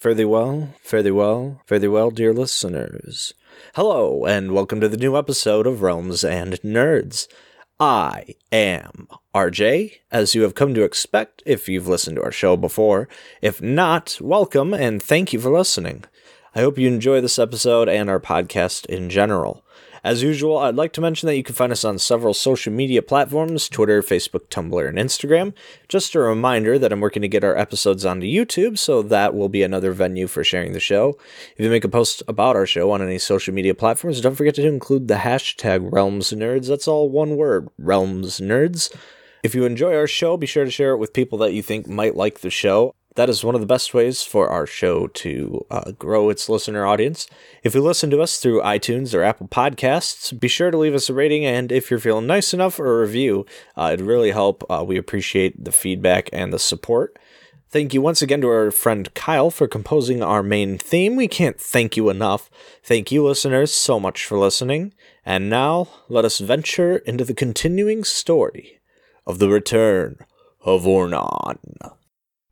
Fare thee well, fare thee well, fare thee well, dear listeners. Hello, and welcome to the new episode of Realms and Nerds. I am RJ, as you have come to expect if you've listened to our show before. If not, welcome and thank you for listening. I hope you enjoy this episode and our podcast in general. As usual, I'd like to mention that you can find us on several social media platforms Twitter, Facebook, Tumblr, and Instagram. Just a reminder that I'm working to get our episodes onto YouTube, so that will be another venue for sharing the show. If you make a post about our show on any social media platforms, don't forget to include the hashtag Realms Nerds. That's all one word Realms Nerds. If you enjoy our show, be sure to share it with people that you think might like the show that is one of the best ways for our show to uh, grow its listener audience. If you listen to us through iTunes or Apple Podcasts, be sure to leave us a rating, and if you're feeling nice enough, a review. Uh, it'd really help. Uh, we appreciate the feedback and the support. Thank you once again to our friend Kyle for composing our main theme. We can't thank you enough. Thank you, listeners, so much for listening. And now, let us venture into the continuing story of the return of Ornan.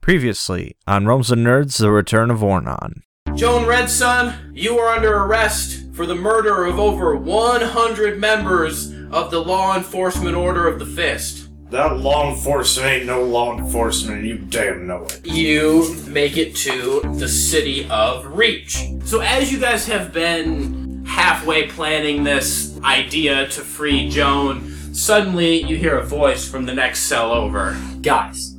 Previously on Realms and Nerds, The Return of Ornan. Joan Redsun, you are under arrest for the murder of over 100 members of the Law Enforcement Order of the Fist. That law enforcement ain't no law enforcement, you damn know it. You make it to the city of Reach. So, as you guys have been halfway planning this idea to free Joan, suddenly you hear a voice from the next cell over. Guys,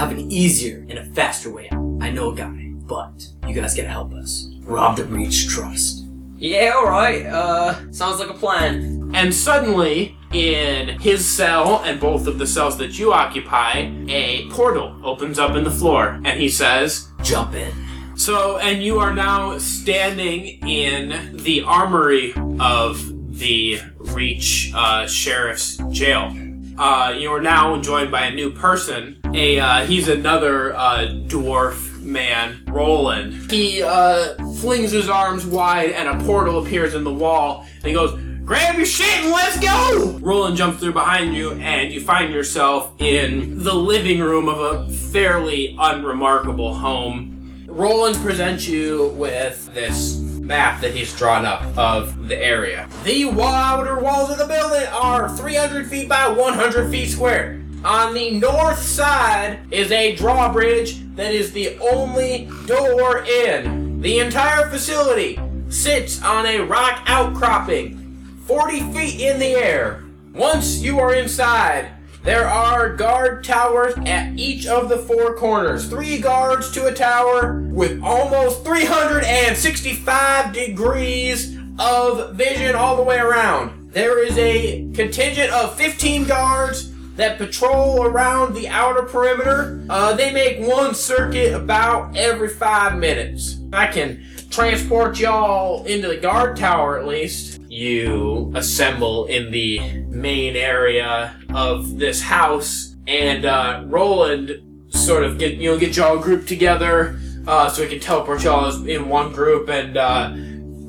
have an easier and a faster way out. I know a guy, but you guys gotta help us. Rob the Reach Trust. Yeah, alright. Uh, sounds like a plan. And suddenly, in his cell and both of the cells that you occupy, a portal opens up in the floor, and he says, Jump in. So, and you are now standing in the armory of the Reach uh, Sheriff's Jail. Uh, you are now joined by a new person. A uh, he's another uh, dwarf man, Roland. He uh, flings his arms wide, and a portal appears in the wall. And he goes, "Grab your shit and let's go!" Roland jumps through behind you, and you find yourself in the living room of a fairly unremarkable home. Roland presents you with this map that he's drawn up of the area. The outer walls of the building are 300 feet by 100 feet square. On the north side is a drawbridge that is the only door in. The entire facility sits on a rock outcropping 40 feet in the air. Once you are inside, there are guard towers at each of the four corners. Three guards to a tower with almost 365 degrees of vision all the way around. There is a contingent of 15 guards that patrol around the outer perimeter. Uh, they make one circuit about every five minutes. I can transport y'all into the guard tower at least. You assemble in the main area of this house, and uh, Roland sort of get you know get y'all grouped together uh, so he can teleport y'all in one group, and uh,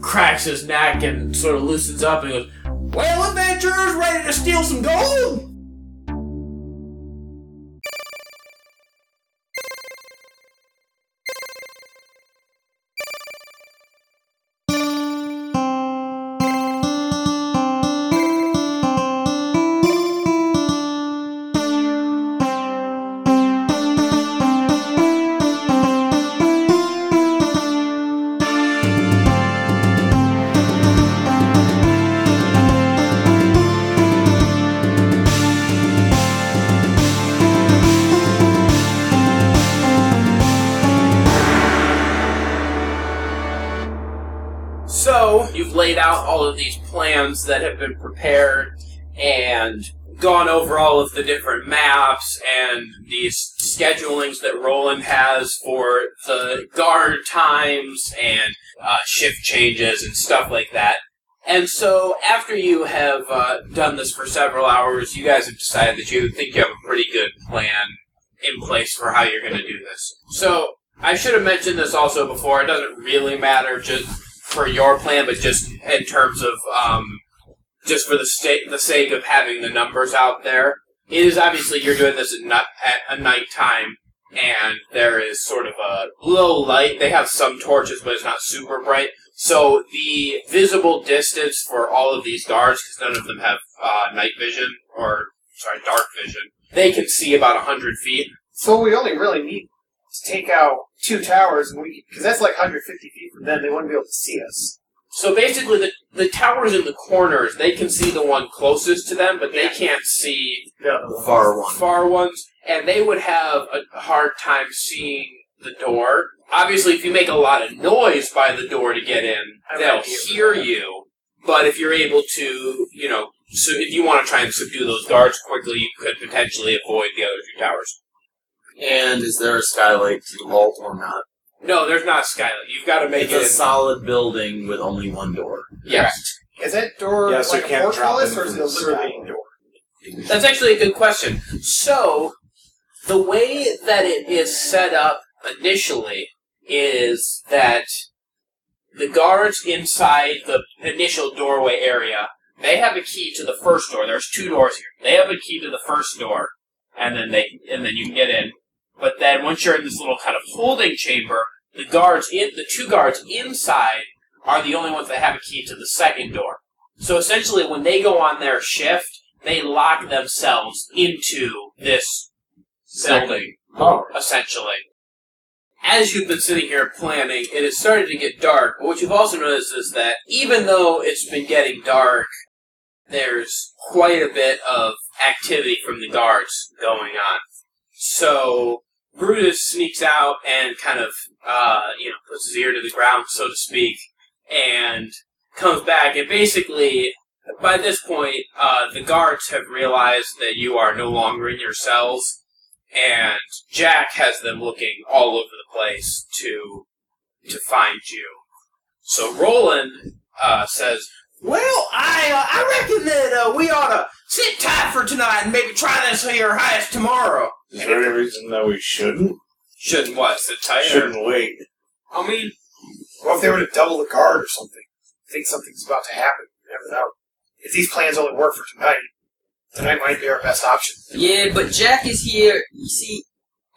cracks his neck and sort of loosens up and goes, "Well, adventurers, ready to steal some gold?" That have been prepared and gone over all of the different maps and these schedulings that Roland has for the guard times and uh, shift changes and stuff like that. And so, after you have uh, done this for several hours, you guys have decided that you think you have a pretty good plan in place for how you're going to do this. So, I should have mentioned this also before. It doesn't really matter just for your plan, but just in terms of um, just for the sta- the sake of having the numbers out there. It is obviously you're doing this at, not- at a night time, and there is sort of a low light. They have some torches, but it's not super bright. So the visible distance for all of these guards, because none of them have uh, night vision or sorry, dark vision, they can see about hundred feet. So we only really need to take out two towers, and we because that's like 150 feet from them. They wouldn't be able to see us. So basically, the the towers in the corners, they can see the one closest to them, but they can't see the Far one. far ones, and they would have a hard time seeing the door. Obviously, if you make a lot of noise by the door to get in, I they'll might be able to- hear you. But if you're able to, you know, so if you want to try and subdue those guards quickly, you could potentially avoid the other two towers. And is there a skylight to the vault or not? No, there's not a skylight. You've got to make It's it. a in- solid building with only one door. yes. Is that door Yeah, so like you a can't drop portcullis, in or is it a from the literally door? That's actually a good question. So, the way that it is set up initially is that the guards inside the initial doorway area, they have a key to the first door. There's two doors here. They have a key to the first door, and then they and then you can get in. But then once you're in this little kind of holding chamber, the guards in the two guards inside are the only ones that have a key to the second door. So essentially, when they go on their shift, they lock themselves into this building, Oh. essentially. As you've been sitting here planning, it has started to get dark, but what you've also noticed is that even though it's been getting dark, there's quite a bit of activity from the guards going on. So, Brutus sneaks out and kind of, uh, you know, puts his ear to the ground, so to speak, and comes back, and basically, by this point, uh, the guards have realized that you are no longer in your cells, and Jack has them looking all over the place to to find you. So Roland uh, says, "Well, I uh, I reckon that uh, we ought to sit tight for tonight and maybe try this here heist tomorrow." Is there any reason that we shouldn't? Shouldn't what? Sit tight? Shouldn't wait. I mean, Well, if they were to double the guard or something, I think something's about to happen. You never know. If these plans only work for tonight, tonight might be our best option. Yeah, but Jack is here. You see,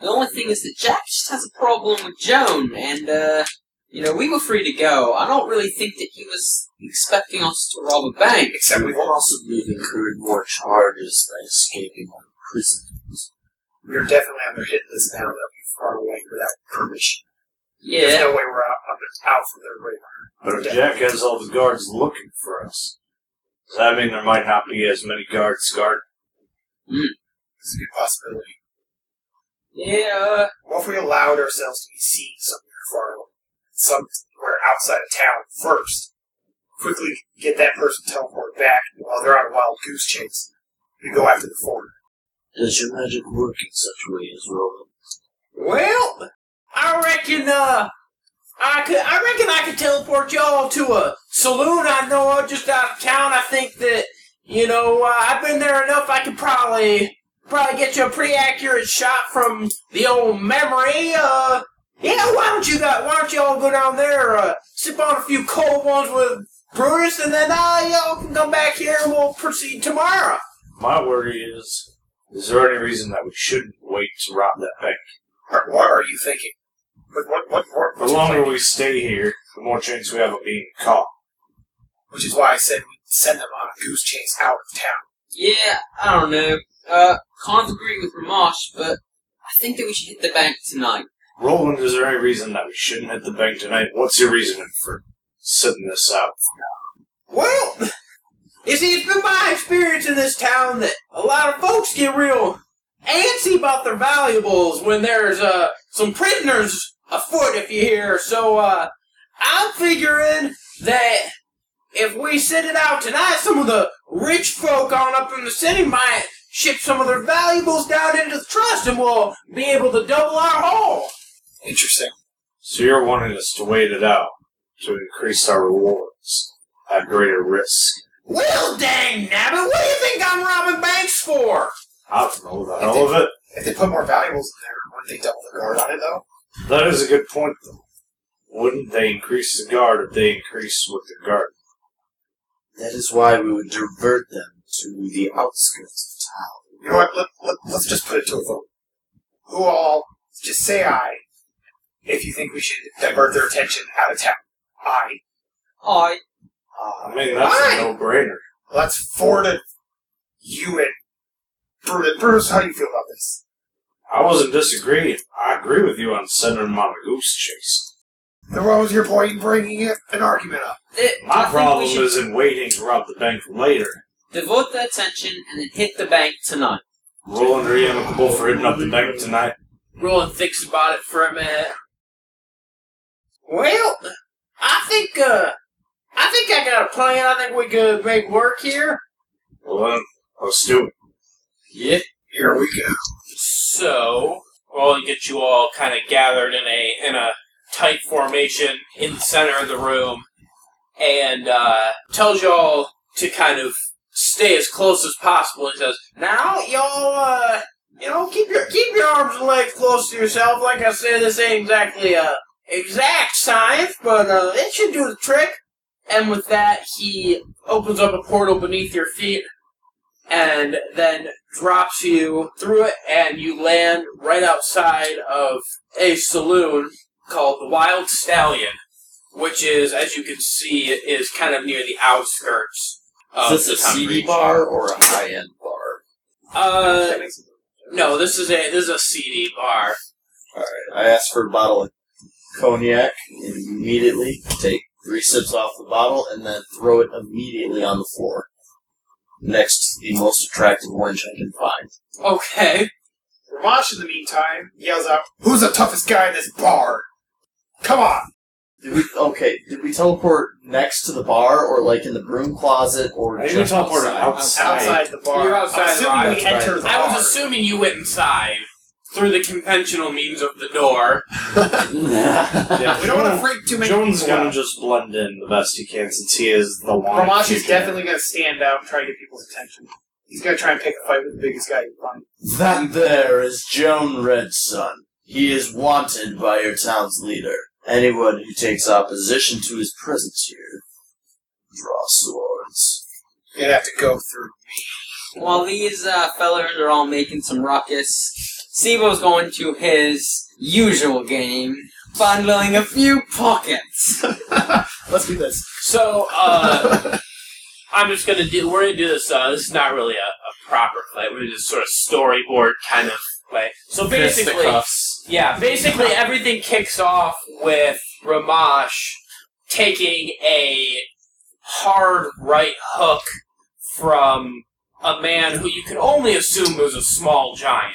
the only thing is that Jack just has a problem with Joan, and, uh, you know, we were free to go. I don't really think that he was expecting us to rob a bank. Except we We've won't. incurred more charges by escaping our imprisonment. We're definitely on their hit list now that we've run away without permission. Yeah. There's no way we're out, out from their radar. But if Jack has all the guards looking for us, does that mean there might not be as many guards guard? It's a good possibility. Yeah, uh, What if we allowed ourselves to be seen somewhere far away? Somewhere outside of town first. Quickly get that person teleported back while they're on a wild goose chase. We go after the foreigner. Does your magic work in such a way as Roland? well, I reckon uh, I could. I reckon I could teleport y'all to a saloon I know of just out of town. I think that you know uh, I've been there enough. I could probably probably get you a pretty accurate shot from the old memory. Uh, yeah, why don't you got? Why don't you all go down there, uh, sip on a few cold ones with Brutus, and then uh, y'all can come back here and we'll proceed tomorrow. My worry is, is there any reason that we shouldn't wait to rob that bank? Or what are you thinking? What, what, what, what, The longer we stay here, the more chance we have of being caught. Which is why I said we send them on a goose chase out of town. yeah, I don't know. Uh, can't agree with Ramash, but I think that we should hit the bank tonight. Roland, is there any reason that we shouldn't hit the bank tonight? What's your reasoning for sitting this out? Well, you see, it's been my experience in this town that a lot of folks get real antsy about their valuables when there's uh, some prisoners afoot, if you hear. So uh, I'm figuring that if we sit it out tonight, some of the rich folk on up in the city might ship some of their valuables down into the trust, and we'll be able to double our haul. Interesting. So you're wanting us to wait it out to increase our rewards at greater risk. Well, dang nabbit, what do you think I'm robbing banks for? I don't know the hell of it. If they put more valuables in there, wouldn't they double the guard on it, though? That is a good point, though. Wouldn't they increase the guard if they increase with the guard? That is why we would divert them to the outskirts of town. You know what? Let, let, let's just put it to a vote. Who all Just say I if you think we should divert their attention out of town. I. I I mean, that's Why? a no-brainer. Well, that's four to you and Brutus. Brutus, how do you feel about this? I wasn't disagreeing. I agree with you on sending them on a goose chase. Then what was your point in bringing it, an argument up? It- My think problem should is in waiting to rob the bank for later. devote the attention and then hit the bank tonight. Roland, are you amicable for hitting up the bank tonight? Roland thinks about it for a minute. Well, I think uh, I think I got a plan. I think we could make work here. Well then, let's do it. Yeah. Here we go. So, we'll get you all kind of gathered in a in a tight formation in the center of the room, and uh, tells y'all to kind of stay as close as possible. He says, "Now, y'all, uh, you know, keep your keep your arms and legs close to yourself. Like I said, this ain't exactly a exact science, but uh, it should do the trick." And with that, he opens up a portal beneath your feet, and then drops you through it, and you land right outside of a saloon called the Wild Stallion, which is, as you can see, is kind of near the outskirts of Is the this a town CD bar or a high end bar? Uh, no, this is a this is a CD bar. Alright, I asked for a bottle of cognac and immediately take three sips off the bottle and then throw it immediately on the floor. Next to the most attractive wench I can find. Okay. Ramash, in the meantime, yells out, Who's the toughest guy in this bar? Come on! Did we okay, did we teleport next to the bar or like in the broom closet or I think we just teleported outside? outside. Outside the bar. You're outside I'm assuming bar. we enter the I bar. was assuming you went inside through the conventional means of the door. Yeah, We don't want to freak too many Jones people gonna out. just blend in the best he can since he is the one. Ramash is definitely going to stand out and try to get people's attention. He's going to try and pick a fight with the biggest guy he can find. That there is Joan Redsun. He is wanted by your town's leader. Anyone who takes opposition to his presence here, draw swords. You're going to have to go through. me. While these uh, fellers are all making some ruckus, Sibo's going to his usual game, bundling a few pockets. Let's do this. So, uh, I'm just gonna do. We're gonna do this. Uh, this is not really a, a proper play. We're just sort of storyboard kind of play. So basically, Fisticuffs. yeah, basically everything kicks off with Ramash taking a hard right hook from a man who you can only assume was a small giant.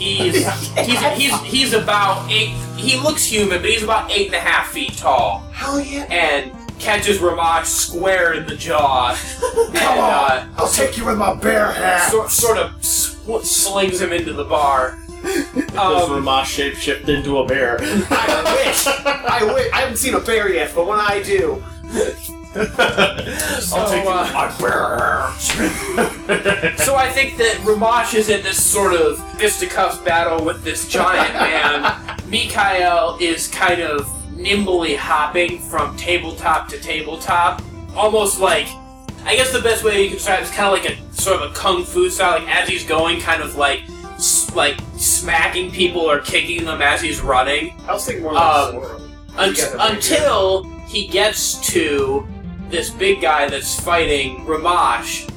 He's he's he's he's about eight. He looks human, but he's about eight and a half feet tall Hell yeah. and catches Ramash square in the jaw. and, Come on. uh, I'll take you with my bare hand. sort, sort of sw- slings him into the bar. Does Um, Ramash shape shift into a bear? I wish. I wish. I haven't seen a bear yet, but when I do, so, uh, so I think that Ramash is in this sort of fisticuffs battle with this giant man. Mikhail is kind of nimbly hopping from tabletop to tabletop, almost like I guess the best way you can describe it is kind of like a sort of a kung fu style. Like as he's going, kind of like s- like smacking people or kicking them as he's running. I was thinking more Um, like Zoro. Unt- You guys are until he gets to this big guy that's fighting Ramash,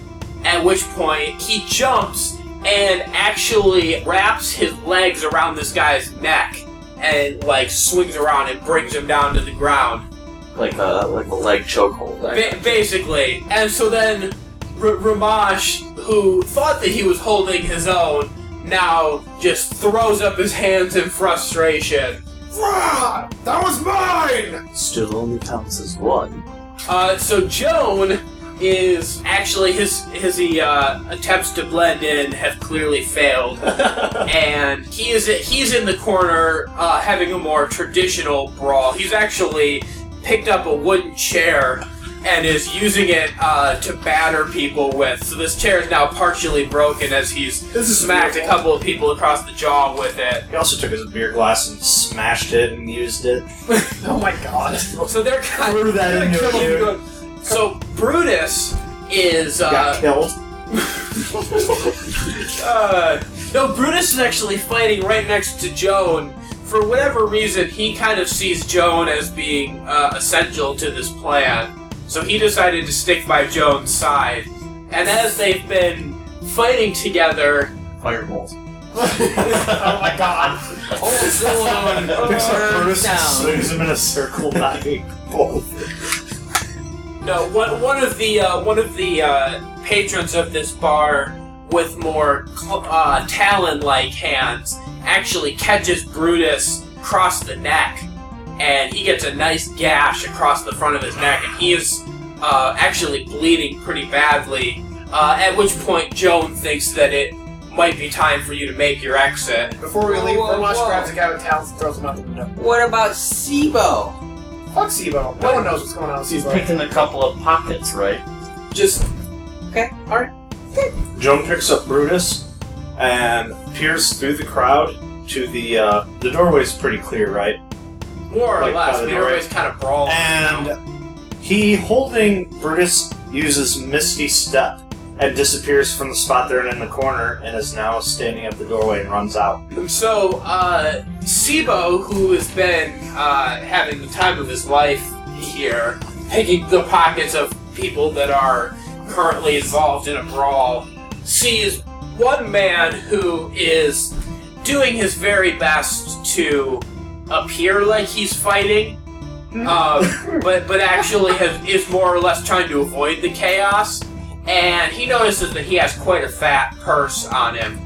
at which point he jumps and actually wraps his legs around this guy's neck and like swings around and brings him down to the ground. Like a like a leg chokehold. Ba- basically. And so then R- Ramash, who thought that he was holding his own, now just throws up his hands in frustration. Rah! That was mine! Still only counts as one. Uh, so Joan is actually his his he, uh, attempts to blend in have clearly failed, and he is he's in the corner uh, having a more traditional brawl. He's actually picked up a wooden chair and is using it uh, to batter people with. So this chair is now partially broken as he's This is smacked a beautiful. couple of people across the jaw with it. He also took his beer glass and smashed it and used it. Oh my god. So they're kind Threw of that gonna into kill it, him. So Brutus is uh, Got killed. uh, No, Brutus is actually fighting right next to Joan. For whatever reason, he kind of sees Joan as being uh, essential to this plan. So he decided to stick by Joan's side. And as they've been fighting together, Fireballs. oh my god. Old Zone burns down. swings him in a circle, knocking both. No, one one of the uh, one of the uh, patrons of this bar with more cl- uh, talon-like hands actually catches Brutus across the neck, and he gets a nice gash across the front of his neck, and he is uh, actually bleeding pretty badly. Uh, at which point, Joan thinks that it might be time for you to make your exit. Before we leave, Whoa, Vermosh whoa. grabs a guy with talons and throws him out the window. What about Sibo? Fuck Sibo. No one knows what's going on with He's Sibo. picking a couple of pockets, right? Just Okay, alright. Joan picks up Brutus and peers through the crowd to the uh, the doorway's pretty clear, right? More or Like, less, I mean, everybody's kind of brawling. And he holding Brutus uses Misty Step and disappears from the spot they're in in the corner and is now standing at the doorway and runs out. So, uh, Sibo, who has been uh, having the time of his life here, picking the pockets of people that are currently involved in a brawl, sees one man who is doing his very best to appear like he's fighting, um, but but actually has, is more or less trying to avoid the chaos. And he notices that he has quite a fat purse on him.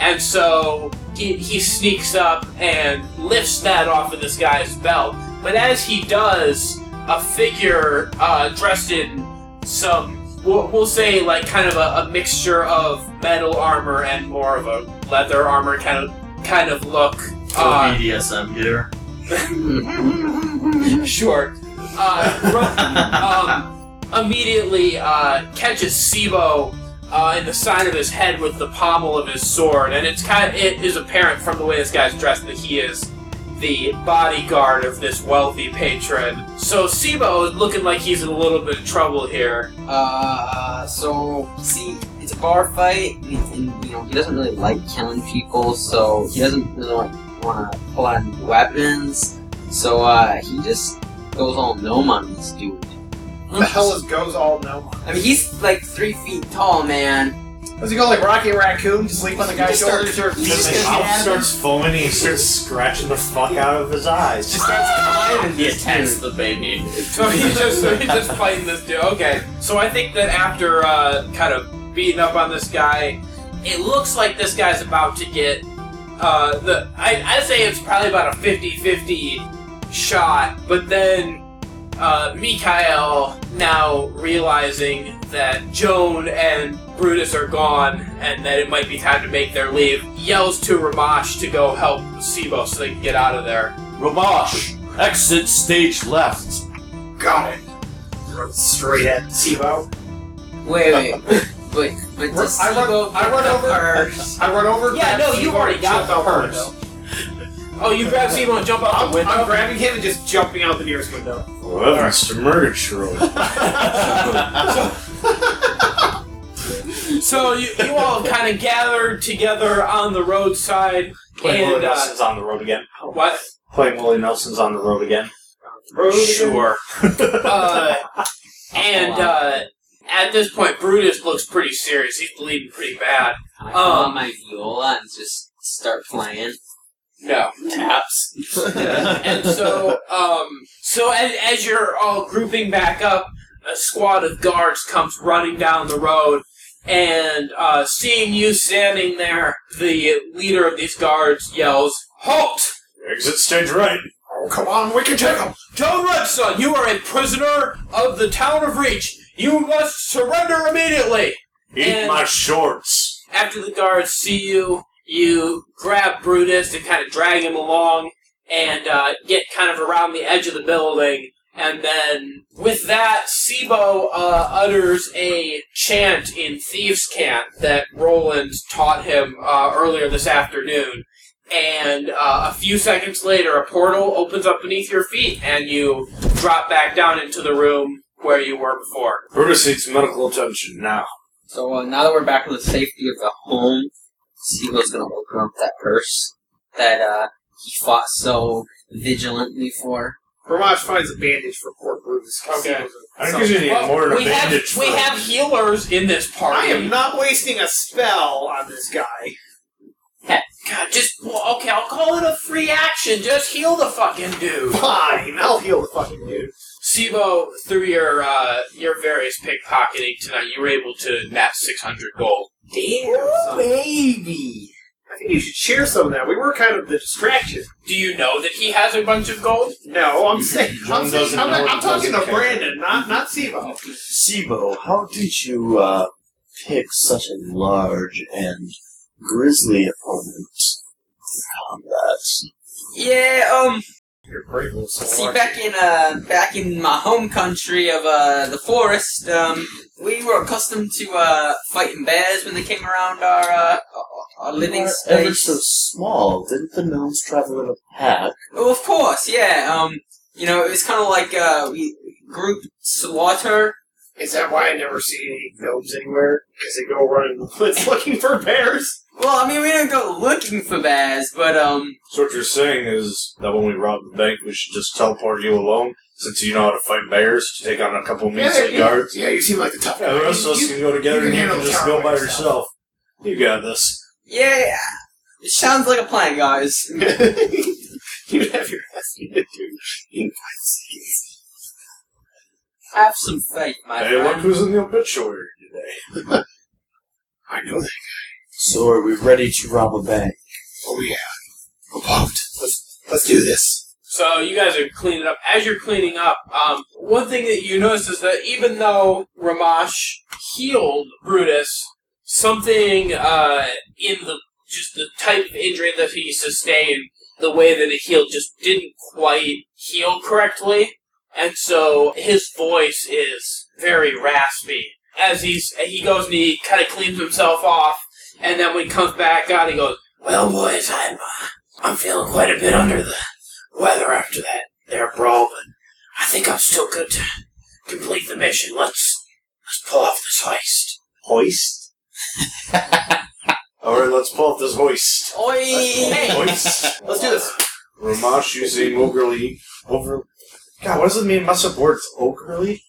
And so he, he sneaks up and lifts that off of this guy's belt. But as he does, a figure uh, dressed in some, we'll, we'll say, like kind of a, a mixture of metal armor and more of a leather armor kind of kind of look. Uh, BDSM here. sure. Uh, ru- um, immediately uh, catches Sibo uh, in the side of his head with the pommel of his sword, and it's kind of, it is apparent from the way this guy's dressed that he is the bodyguard of this wealthy patron. So Sibo is looking like he's in a little bit of trouble here. Uh, so see, it's a bar fight, and, and you know he doesn't really like killing people, so he doesn't really want to pull out any weapons. So uh, he just goes all gnome on this dude. Who the hell is goes all no? I mean, he's like three feet tall, man. Does he go like Rocky Raccoon, just leap on the guy's just shoulder? starts- he just his mouth starts foaming and he starts scratching the fuck out of his eyes. Just starts climbing He this attacks the baby. So he's just so he's just fighting this dude. Okay, so I think that after uh, kind of beating up on this guy, it looks like this guy's about to get uh, the. I I say it's probably about a 50-50 shot, but then uh, Mikhail, now realizing that Joan and Brutus are gone and that it might be time to make their leave, yells to Ramash to go help Sibo so they can get out of there. Ramash, exit stage left. Got it. Run straight at Sibo. Wait, wait, wait, but does I run- Sibo I run the over- purse? I run over. Yeah, grab no, you Sibo, already and got jump the out purse. window. Oh, you grab Sibo and jump out I'm, the window? I'm grabbing him and just jumping out the nearest window. Whoever Mr. Murder So you, you all kind of gathered together on the roadside, Playing Willie and uh, Nelson's on the road again. what? Playing Willie Nelson's on the road again. Sure. Uh, and uh, at this point, Brutus looks pretty serious. He's bleeding pretty bad. I pull out Um, my viola and just start playing. No taps. and so, um, so as, as you're all grouping back up, a squad of guards comes running down the road, and uh, seeing you standing there, the leader of these guards yells, "Halt! Exit stage right. Oh, come on, we can take him. Joan Redsun, you are a prisoner of the town of Reach. You must surrender immediately." Eat And- my shorts. After the guards see you, you grab Brutus and kind of drag him along and uh, get kind of around the edge of the building. And then, with that, Sibo uh, utters a chant in Thieves' Cant that Roland taught him uh, earlier this afternoon. And uh, a few seconds later, a portal opens up beneath your feet, and you drop back down into the room where you were before. Brutus needs medical attention now. So uh, now that we're back in the safety of the home, Sibo's gonna open up that purse that uh he fought so vigilantly for. Ramash finds a bandage for poor Brutus. Okay. I think you need Well, more than a we have bandage we for have healers in this party. I am not wasting a spell on this guy. God, just well, okay. I'll call it a free action. Just heal the fucking dude. Fine, I'll heal the fucking dude. Sibo, through your uh, your various pickpocketing tonight, you were able to net six hundred gold. Damn, baby. I think you should share some of that. We were kind of the distraction. Do you know that he has a bunch of gold? No, I'm saying, John I'm, saying doesn't I'm, I'm talking doesn't to care. Brandon, not not Sibo. Sibo, how did you uh, pick such a large and grisly opponent for combat? Yeah, um, You're brave little see, aren't back in uh, back in my home country of uh, the forest, um, we were accustomed to uh, fighting bears when they came around our uh, our living You are ever so small. Didn't the gnomes travel in a pack? Oh, of course, yeah. Um, you know, it was kind of like uh, we group slaughter. Is that why I never see any gnomes anywhere? Because they go running in the woods looking for bears? Well, I mean, we didn't go looking for bears, but um, So what you're saying is that when we rob the bank, we should just teleport you alone, since you know how to fight bears, to take on a couple measly yeah, guards. yeah, you seem like the tough guy. Yeah, the rest of us can go together, you and you can just go by by yourself. You got this. yeah, it sounds like a plan, guys. You'd have your ass beat, dude. In five seconds. Have some faith, my Hey, look friend. who's in the obituary today. I know that. So are we ready to rob a bank? Oh yeah. I'm pumped. Let's let's do this. So you guys are cleaning up. As you're cleaning up, um, one thing that you notice is that even though Ramash healed Brutus, something uh, in the just the type of injury that he sustained, the way that it healed, just didn't quite heal correctly, and so his voice is very raspy. As he's he goes and he kind of cleans himself off, and then when he comes back out, he goes, "Well, boys, I'm uh, I'm feeling quite a bit under the weather after that there brawl, but I think I'm still good to complete the mission. Let's let's pull off this heist. Hoist. All right, let's pull off this hoist. Oi! Hoist. Let's do this. Ramash using Ogrely. Over. God, what does it mean? Mess up words. Ogrely.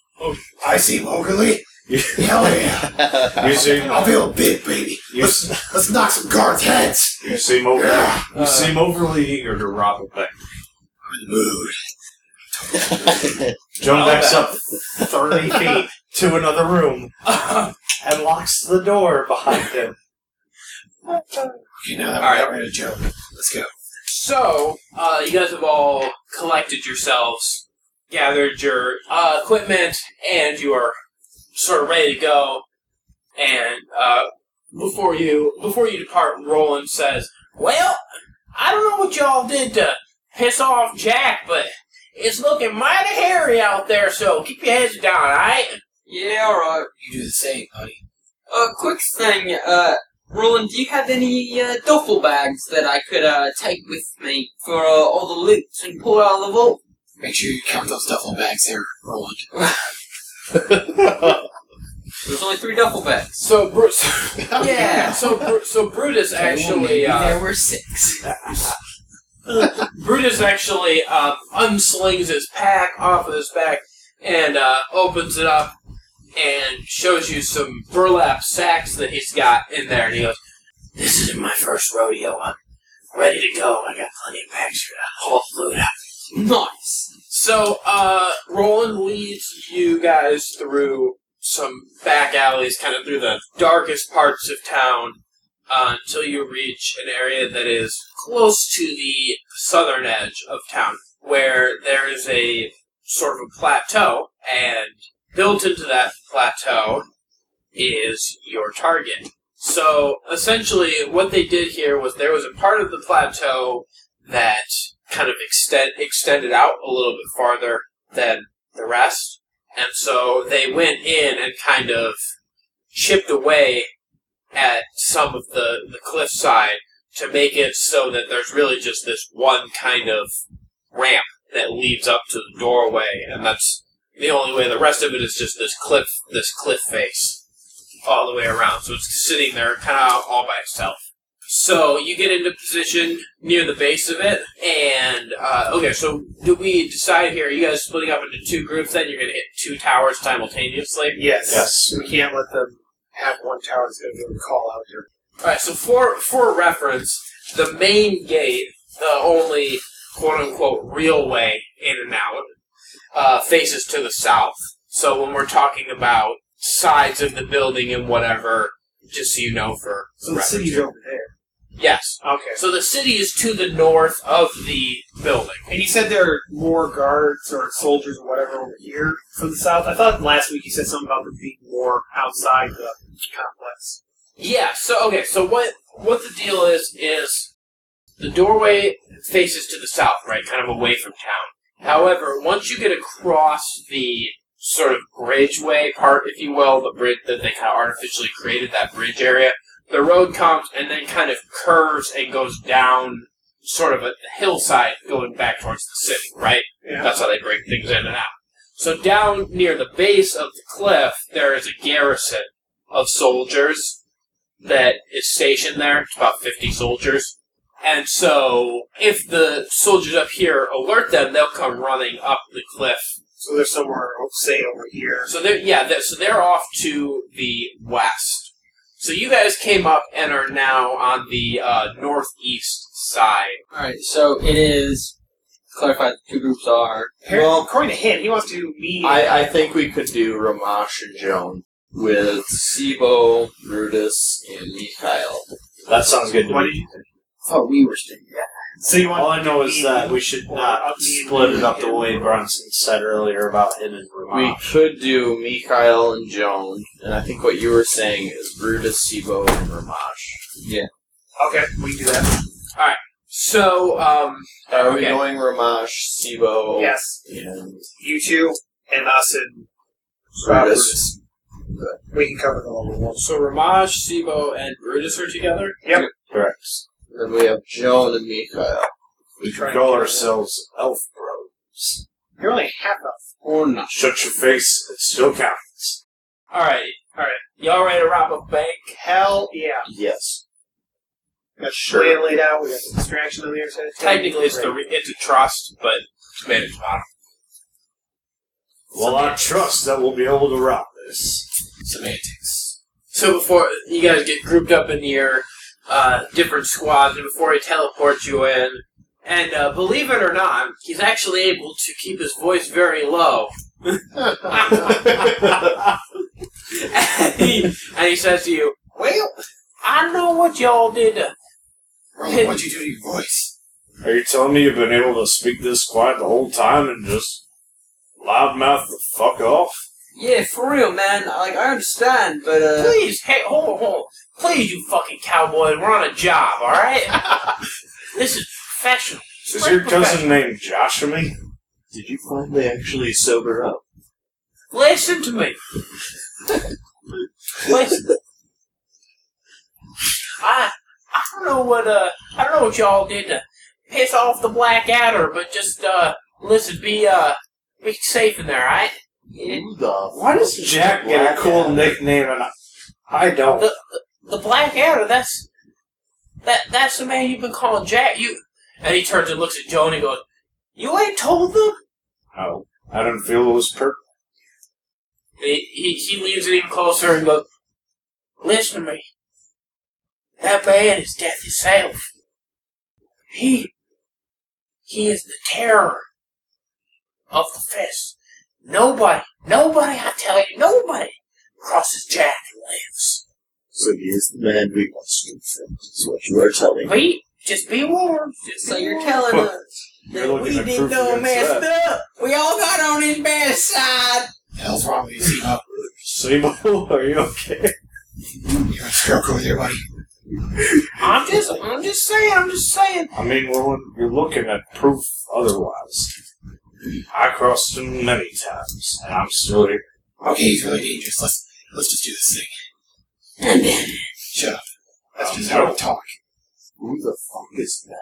I see Mowgli. Hell yeah. Using. I'll feel big, baby. You, Let's s- let's knock some guards' heads. you seem over. Yeah. You seem overly eager to rob a bank. I'm in the mood. Joan backs up thirty feet to another room and locks the door behind him. Okay, now that All we right. got rid of Joe, let's go. So, uh, you guys have all collected yourselves, gathered your uh, equipment, and you are sort of ready to go. And uh, before you before you depart, Roland says, "Well, I don't know what y'all did to piss off Jack, but it's looking mighty hairy out there. So keep your heads down, all right?" Yeah, alright. You do the same, buddy. Uh, quick thing, uh, Roland, do you have any, uh, duffel bags that I could, uh, take with me for, uh, all the loot and pull out of the vault? Make sure you count those duffel bags there, Roland. There's only three duffel bags. So Bruce, Yeah. so Bru- so Brutus actually. Uh, there were six. Brutus actually um, unslings his pack off of his back and uh, opens it up and shows you some burlap sacks that he's got in there. And he goes, "This isn't my first rodeo. I'm ready to go. I got plenty of bags here to haul the loot out." Nice. So, uh, Roland leads you guys through some back alleys, kind of through the darkest parts of town, uh, until you reach an area that is close to the southern edge of town, where there is a sort of a plateau, and built into that plateau is your target. So, essentially, what they did here was there was a part of the plateau that kind of extend extended out a little bit farther than the rest, and so they went in and kind of chipped away at some of the the cliffside to make it so that there's really just this one kind of ramp that leads up to the doorway, and that's the only way. The rest of it is just this cliff this cliff face all the way around. So it's sitting there kind of all by itself. So you get into position near the base of it, and uh, okay. So do we decide here? Are you guys splitting up into two groups? Then you're going to hit two towers simultaneously. Yes. Yes. We can't let them have one tower that's going to be able to call out here. All right. So for for reference, the main gate, the only quote unquote real way in and out, uh, faces to the south. So when we're talking about sides of the building and whatever, just so you know for So the reference. city's over there. Yes. Okay. So the city is to the north of the building. And you said there are more guards or soldiers or whatever over here from the south. I thought last week you said something about there being more outside the complex. Yeah. So okay. So what what the deal is is the doorway faces to the south, right, kind of away from town. However, once you get across the sort of bridgeway part, if you will, the bridge that they kind of artificially created that bridge area, the road comes and then kind of curves and goes down sort of a hillside going back towards the city, right? Yeah. That's how they break things in and out. So down near the base of the cliff, there is a garrison of soldiers that is stationed there. It's about 50 soldiers. And so, if the soldiers up here alert them, they'll come running up the cliff. So they're somewhere, say, over here. So they're, yeah, they're, so they're off to the west. So you guys came up and are now on the uh, northeast side. Alright, so it is. Clarify the two groups are. Well, according to him, he wants to meet. I, I think we could do Ramash and Joan with Sibo, Brutus, and Mikhail. That sounds good to What me. did you I thought we were staying. So you want All I know is that we should not split it up the way Bronson said earlier about him hidden We Ramash. could do Mikhail and Joan, and I think what you were saying is Brutus, Sibo, and Ramash. Yeah. Okay, we can do that. All right. So, um, Are we okay. going Ramash, Sibo, Yes, and you two and us and Brutus? Brutus. We can cover the level one. So Ramash, Sibo, and Brutus are together? Yep. Correct. Then we have Joan and Mikhail. We could call ourselves Elf Bros. You're only half up. Or not. Shut your face, it still counts. Alright. Alright. Y'all ready to rob a bank? Hell yeah. Yes. Got the plan laid out. We got the distraction on the other side. Technically, it's the re- it's a trust, but it's made at bottom. Well, I trust that we'll be able to rob this. Semantics. So before you guys get grouped up in your uh, different squads, and before he teleports you in, and uh, believe it or not, he's actually able to keep his voice very low. and, he, and he says to you, Well, "I know what y'all did. To, Roland, what'd you do to your voice? Are you telling me you've been able to speak this quiet the whole time and just loudmouth the fuck off? Yeah, for real, man. Like, I understand, but, uh. please, hey, hold on, hold on. Please, you fucking cowboy. we're on a job, all right? this is professional. Is your cousin named Joshua? Did you finally actually sober up? Listen to me. Listen. I I don't know what uh I don't know what y'all did to piss off the Black Adder, but just uh listen, be uh be safe in there, alright? Who the Why does Jack get a cool nickname and I, I don't? The, the the Black Adder, that's that that's the man you've been calling Jack. You and he turns and looks at Joan and goes, You ain't told them? Oh, I didn't feel it was per. He, he, he leans in even closer and goes, Listen to me. That man is death himself. He, he is the terror of the fist. Nobody, nobody, I tell you, nobody crosses Jack and lives. So he is the man we once knew from, is what you are telling me. Be, just be warned. Just So be you're warned. telling us that we didn't proof know against messed up. We all got on his bad side. The hell's wrong with you, Sibo? Sable, are you okay? You're a scarecrow there, buddy. I'm just, I'm just saying, I'm just saying. I mean, well, you're looking at proof otherwise. I crossed him many times, and I'm still here. Okay, he's really dangerous. Let's let's just do this thing. And then Shut up. That's Um, just how no. we talk. Who the fuck is that?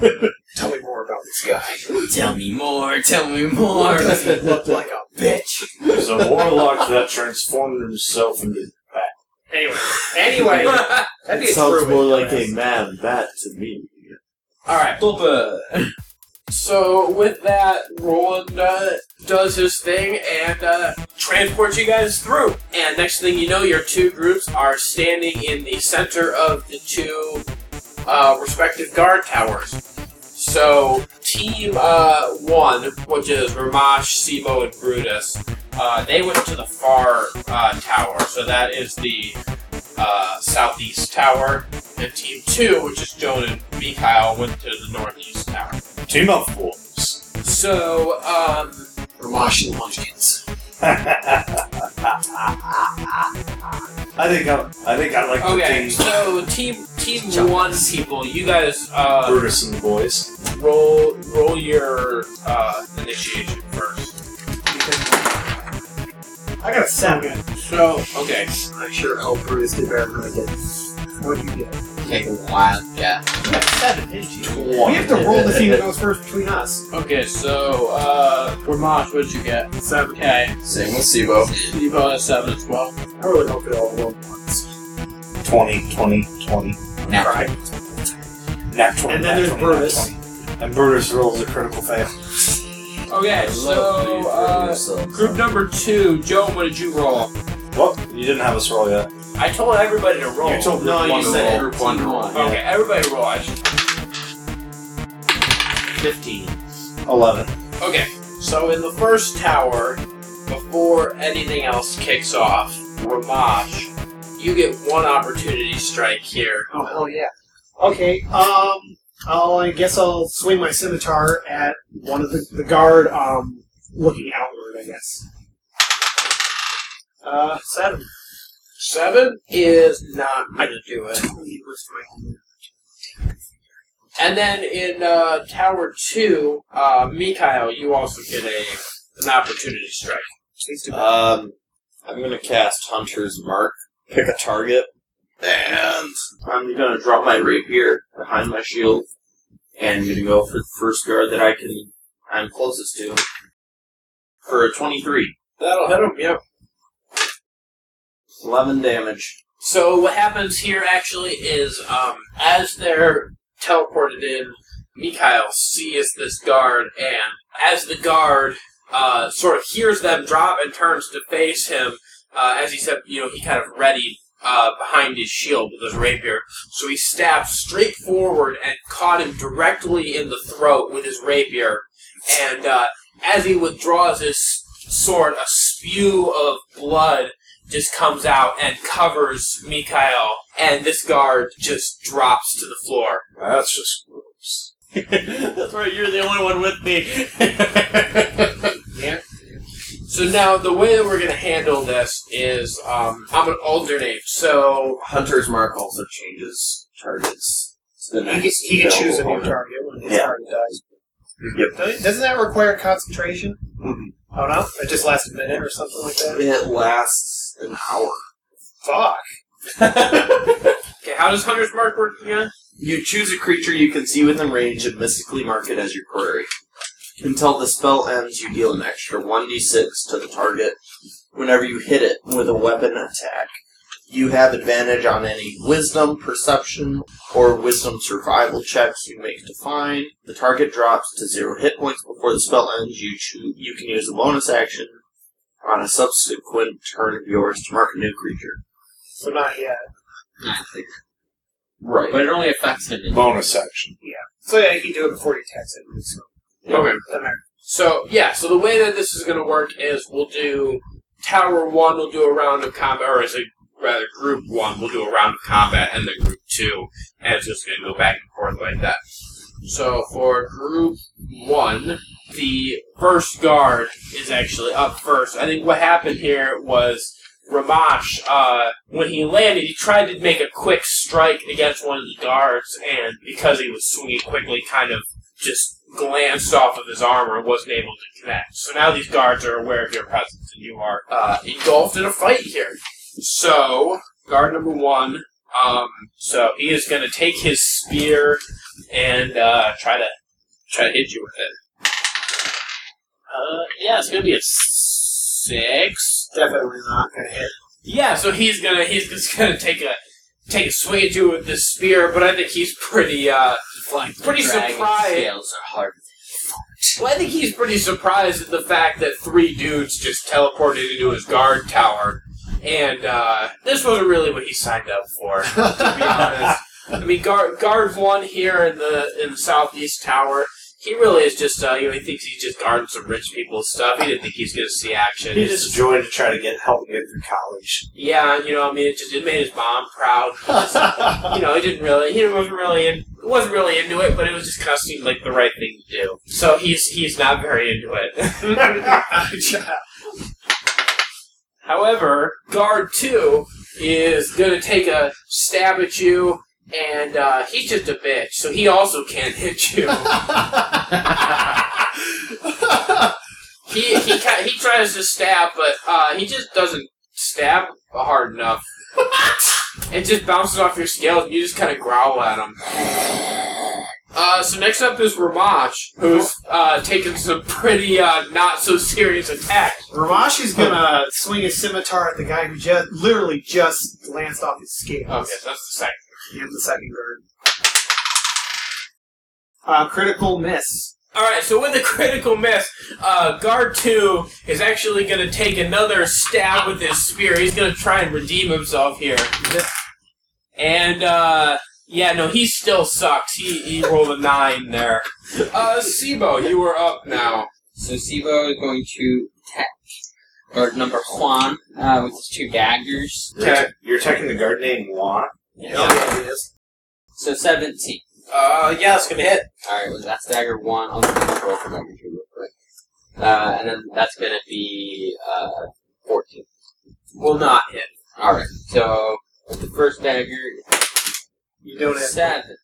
Tell me more about this guy. tell me more, tell me more. Does he look like a bitch? He's a warlock that transformed himself into bat. Anyway, anyway, that'd be a Sounds druid, more like a man bat to me. All right. So with that, Roland uh, does his thing and uh, transports you guys through. And next thing you know, your two groups are standing in the center of the two uh, respective guard towers. So team uh, one, which is Ramash, Sibo, and Brutus, uh, they went to the far uh, tower. So that is the southeast tower. And team two, which is Joan and Mikhail, went to the northeast tower. Team of fools. So, um, Ramash and the Munchkins. I think I, I think I like okay, the team so team team one people, you guys uh, Brutus and the boys. roll roll your uh, initiation first. I got a seven. So, okay, I'm sure El Brutus did better than I did. What do you get? Take a while. Yeah. You got seven, didn't you? We have to roll to see who goes first between us. okay, so uh, Ramash, what did you get? Seven. Okay, Same with Sibo. you got a seven as well. I really hope they all roll once. 20, 20, 20. Now, Right. Nat 20. And then nat there's 20, nat Brutus. 20. And Brutus rolls a critical fail. Okay, so uh, group number two, Joe, what did you roll? Well, you didn't have us roll yet. I told everybody to roll. You told No, group you to said roll. group one to roll. Okay, everybody roll. I should- 15. 11. Okay, so in the first tower, before anything else kicks off, Ramash, you get one opportunity strike here. Oh hell yeah. Okay. Um. I'll, I guess I'll swing my scimitar at one of the, the guard. Um, looking outward. I guess. Uh, seven. Seven is not going to do it. And then in uh, Tower 2, uh, Mikhail, you also get a an opportunity strike. Please do. Um, I'm gonna cast Hunter's Mark. Pick a target, and I'm gonna drop my rapier behind my shield, and I'm gonna go for the first guard that I can. I'm closest to. For a 23, That'll hit him, yep. 11 damage. So what happens here actually is, um, as they're teleported in, Mikhail sees this guard, and as the guard uh, sort of hears them drop and turns to face him, uh, as he said, you know, he kind of readied uh, behind his shield with his rapier. So he stabbed straight forward and caught him directly in the throat with his rapier. And uh, as he withdraws his sword, a spew of blood just comes out and covers Mikhail, and this guard just drops to the floor. That's just gross. That's right, you're the only one with me. Yeah. So now the way that we're going to handle this is um, I'm going to alternate. So Hunter's Mark also changes targets. to He can, he can choose a new target when his Yeah. target dies. Yep. Doesn't- Doesn't that require concentration? Mhm. Oh no, it just lasts a minute or something like that. It lasts an hour. Fuck. okay, how does Hunter's Mark work again? You choose a creature you can see within range and mystically mark it as your quarry. Until the spell ends, you deal an extra 1d6 to the target whenever you hit it with a weapon attack. You have advantage on any wisdom, perception, or wisdom survival checks you make to find. The target drops to zero hit points before the spell ends. You choo- you can use a bonus action on a subsequent turn of yours to mark a new creature. So not yet. Right. But it only affects him. in- Bonus action. Yeah. So yeah, he can do it before he attacks it. So, Okay. doesn't matter. So yeah, so the way that this is going to work is we'll do Tower One, we'll do a round of combat, or is it rather Group One, we'll do a round of combat, and then Group Two, and it's just going to go back and forth like that. So for Group One, the first guard is actually up first. I think what happened here was Ramash, uh, when he landed, he tried to make a quick strike against one of the guards, and because he was swinging quickly, kind of just glanced off of his armor and wasn't able to connect. So now these guards are aware of your presence, and you are uh, engulfed in a fight here. So, guard number one, um, so he is going to take his spear and uh, try to try to hit you with it. Uh, yeah, it's going to be a six. Definitely not gonna hit. Yeah, so he's gonna he's just gonna take a take a swing at you with the spear, but I think he's pretty uh Like Pretty surprised. Scales are hard. well, I think he's pretty surprised at the fact that three dudes just teleported into his guard tower. And uh, this wasn't really what he signed up for, to be honest. I mean, guard guard one here in the in the southeast tower. He really is just, uh, you know, he thinks he's just guarding some rich people's stuff. He didn't think he's going to see action. He just joined to try to get help him get through college. Yeah, you know, I mean, it just it made his mom proud. you know, he didn't really, he wasn't really in, wasn't really into it, but it was just kind of seemed like the right thing to do. So he's he's not very into it. However, guard two is gonna take a stab at you, and uh, he's just a bitch, so he also can't hit you. he he he tries to stab, but uh, he just doesn't stab hard enough. it just bounces off your scales, and you just kind of growl at him. Uh, so next up is Ramash, who's uh, taking some pretty uh, not so serious attacks. Ramash is gonna swing his scimitar at the guy who just literally just glanced off his scales. Okay, so that's the second. And the second guard. Uh, critical miss. All right, so with a critical miss, uh, guard two is actually going to take another stab with his spear. He's going to try and redeem himself here, and uh, yeah, no, he still sucks. He he rolled a nine there. Uh, Sibo, you were up now. So Sibo is going to attack guard number Juan uh, with his two daggers. You're, atta- you're attacking the guard named Juan. Yeah, it is. So 17. Uh, yeah, it's going to hit. Alright, well, that's dagger 1. I'll just roll for dagger 2 real quick. Uh, and then that's going to be uh, 14. Will not hit. Alright, so with the first dagger, You don't have 7.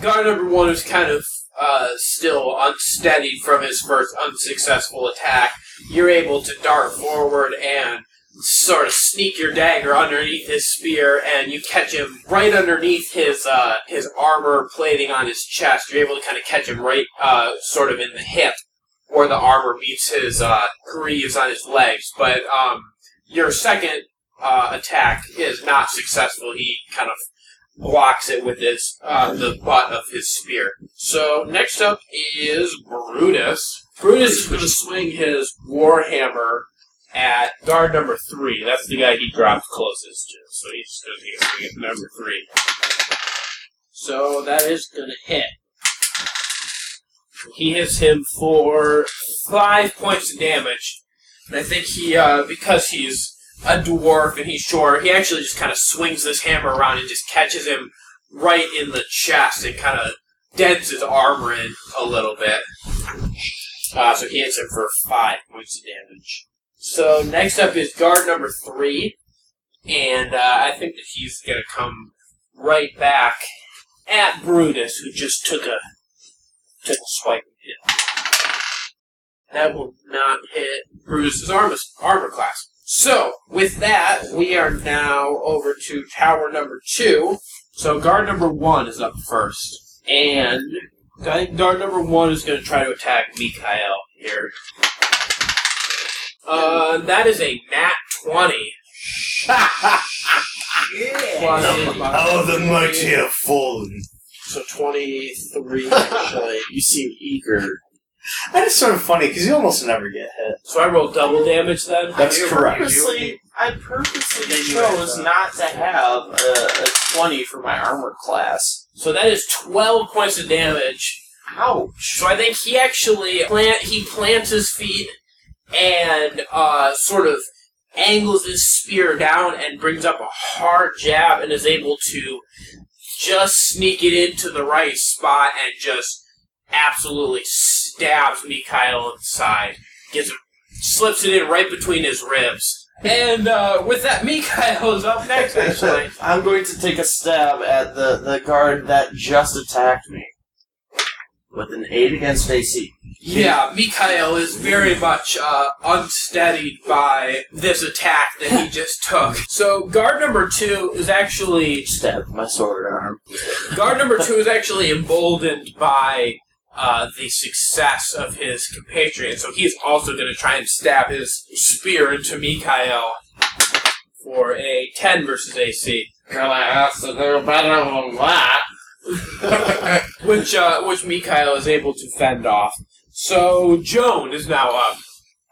Guard number one is kind of uh, still unsteady from his first unsuccessful attack. You're able to dart forward and sort of sneak your dagger underneath his spear, and you catch him right underneath his uh, his armor plating on his chest. You're able to kind of catch him right, uh, sort of in the hip, where the armor meets his uh, greaves on his legs. But um, your second uh, attack is not successful. He kind of blocks it with his uh, the butt of his spear. So next up is Brutus. Brutus is going to swing his warhammer at guard number three. That's the guy he dropped closest to. So he's going to a swing at number three. So that is going to hit. He hits him for five points of damage. And I think he, uh, because he's a dwarf and he's short, he actually just kind of swings this hammer around and just catches him right in the chest and kind of dents his armor in a little bit. Uh, so he hits him for five points of damage. So next up is guard number three, and uh, I think that he's going to come right back at Brutus, who just took a took a swipe hit. That will not hit Brutus's armor, armor class. So, with that, we are now over to tower number two. So, guard number one is up first. And I think guard number one is going to try to attack Mikhail here. Uh, that is a nat 20. Plus- How the mighty have fallen. So 23, actually. You seem eager. That is sort of funny because you almost never get hit. So I roll double damage then? That's I correct. Purposely, I purposely Then chose not to have a, a 20 for my armor class. So that is 12 points of damage. Ouch. So I think he actually plant he plants his feet and uh, sort of angles his spear down and brings up a hard jab and is able to just sneak it into the right spot and just absolutely stabs Mikhail in the side. Gets him, slips it in right between his ribs. And uh, with that, Mikhail is up next. Actually, I'm going to take a stab at the, the guard that just attacked me. With an 8 against AC. Yeah, Mikhail is very much uh, unsteadied by this attack that he just took. So guard number two is actually Stab my sword arm. guard number two is actually emboldened by uh, the success of his compatriot. So he's also going to try and stab his spear into Mikhail for a 10 versus AC. Gonna have to do better than that. which uh, which Mikhail is able to fend off. So Joan is now up.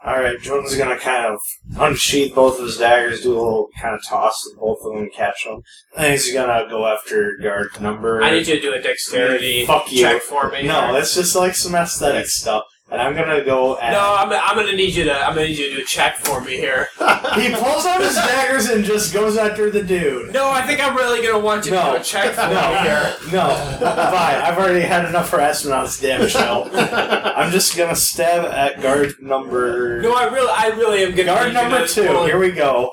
Alright, Jordan's gonna kind of unsheath both of his daggers, do a little kind of toss with both of them and catch them. And he's gonna go after guard number. I need you to do a dexterity Fuck you. check for me. No, that's just like some aesthetic stuff. And I'm gonna go at. no, I'm, I'm gonna need you to I'm gonna need you to do a check for me here. He pulls out his daggers and just goes after the dude. No, I think I'm really gonna want you to No. do a check for me No, here. no, fine. I've already had enough harassment on this damn show. I'm just gonna stab at guard number. No, I really I really am gonna guard need you number to two. roll- Here we go.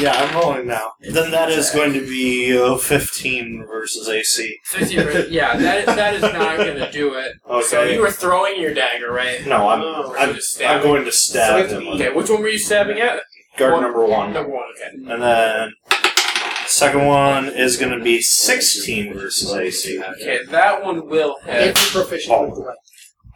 Yeah, I'm rolling now. Then that is going to be uh, 15 versus AC. 50 yeah, that that is not gonna do it. Okay. So you were throwing your dagger, right? No, I'm Oh, I'm, just stabbing. I'm going to stab So him. it's- Okay, which one were you stabbing at? Guard One- number one. Number one, okay. And then second one is going to be 16 versus AC. Okay, that one will hit. If you're proficient with the weapon.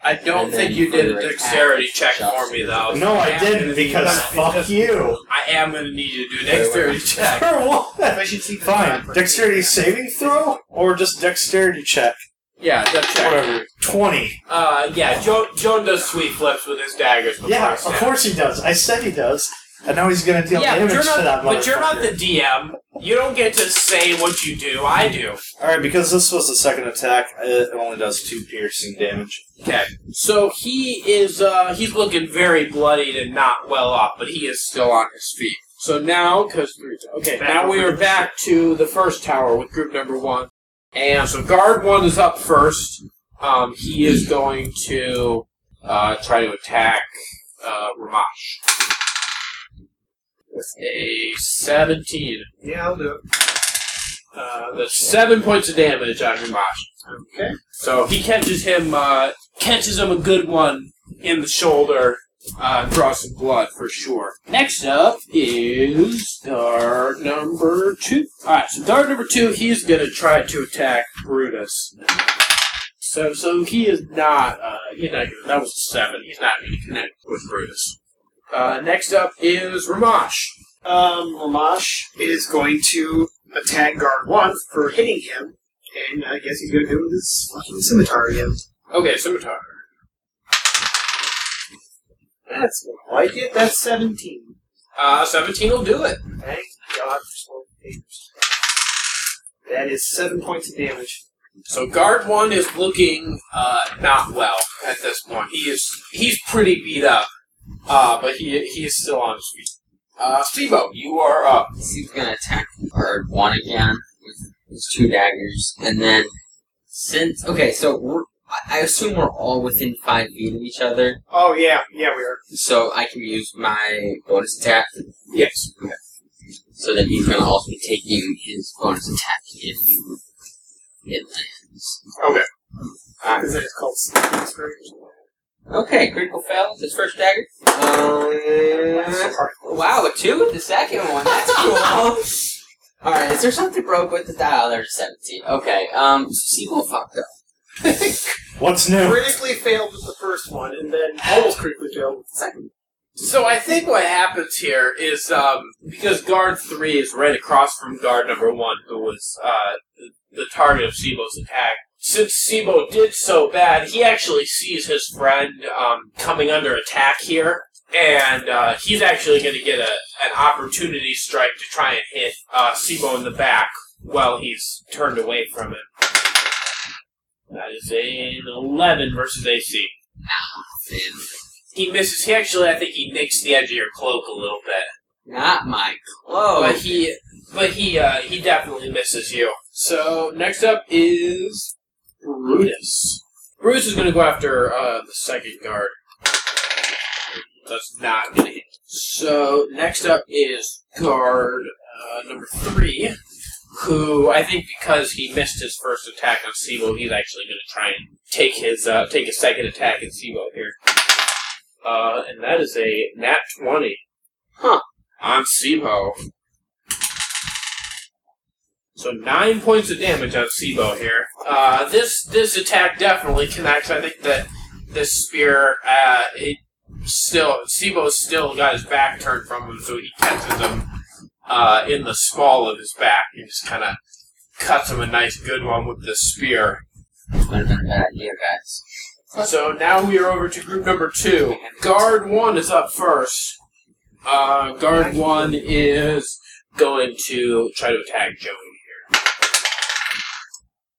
I don't And think you for did a your dexterity attack, check for me though. No, I am gonna didn't need because you- fuck you. I am gonna need you to do a dexterity check. For what? Efficiency does Fine. Dexterity saving throw or just dexterity check? Yeah, that's check. Whatever. 20. Uh, yeah, Joan, Joan does sweet flips with his daggers. Before Yeah, he of snaps. course he does. I said he does. And now he's going to deal Yeah, but damage you're to that not. But you're not the. DM. You don't get to say what you do. I do. Alright, because this was the second attack, it only does two piercing damage. Okay. So he is. uh He's looking very bloodied and not well off, but he is still on his feet. So now, because okay, Back now we are back to the first tower with group number one, and so guard one is up first. Um, he is going to uh, try to attack uh, Ramash with a seventeen. Yeah, I'll do it. Uh, that's seven points of damage on Ramash. Okay. So he catches him, uh, catches him a good one in the shoulder, uh, draws some blood for sure. Next up is dart number two. Alright, so dart number two, he's gonna try to attack Brutus. So, so he is not, uh, he's not that was a seven, he's not gonna connect with Brutus. Uh, next up is Ramash. Um, Ramash is going to attack guard one for hitting him, and I guess he's going to do it with his fucking scimitar again. Okay, scimitar. That's more like it. That's 17. Uh, 17 will do it. Thank God for slow papers. That is seven points of damage. So guard one is looking uh, not well at this point. He is he's pretty beat up, uh, but he he is still on his feet. Uh, Stevo, you are up. He's gonna attack guard one again with his two daggers, and then since okay, so we're, I assume we're all within five feet of each other, Oh, yeah. Yeah, we are. so I can use my bonus attack. Yes. So then he's gonna also be taking his bonus attack if it lands. Okay. That is called Sneaking Experience. Okay, critical fail with his first dagger. Uh, wow, a two with the second one. That's cool. Alright, is there something broke with the dial? There's a 17. Okay, um, Seagull fucked up. What's new? Critically failed with the first one, and then almost critically failed with the second. So I think what happens here is um, because guard three is right across from guard number one, who was uh, the, the target of Sibo's attack. Since Sibo did so bad, he actually sees his friend um, coming under attack here, and uh, he's actually going to get a, an opportunity strike to try and hit uh, Sibo in the back while he's turned away from him. That is an 11 versus AC. He misses. He actually, I think he nicks the edge of your cloak a little bit. Not my cloak. But he, but he, uh, he definitely misses you. So next up is Brutus. Brutus is going to go after uh, the second guard. That's not going to hit. So next up is guard uh, number three, who I think because he missed his first attack on Sibo, he's actually going to try and take his uh, take a second attack at Sibo here. Uh, and that is a nat twenty. Huh. On Sibo. So nine points of damage on Sibo here. Uh, this this attack definitely connects. I think that this spear, uh, it still Sibo's still got his back turned from him, so he catches him uh, in the small of his back and just kind of cuts him a nice good one with the spear. Might have been a bad idea, guys. So now we are over to group number two. Guard one is up first. Uh, guard one is going to try to attack Joey.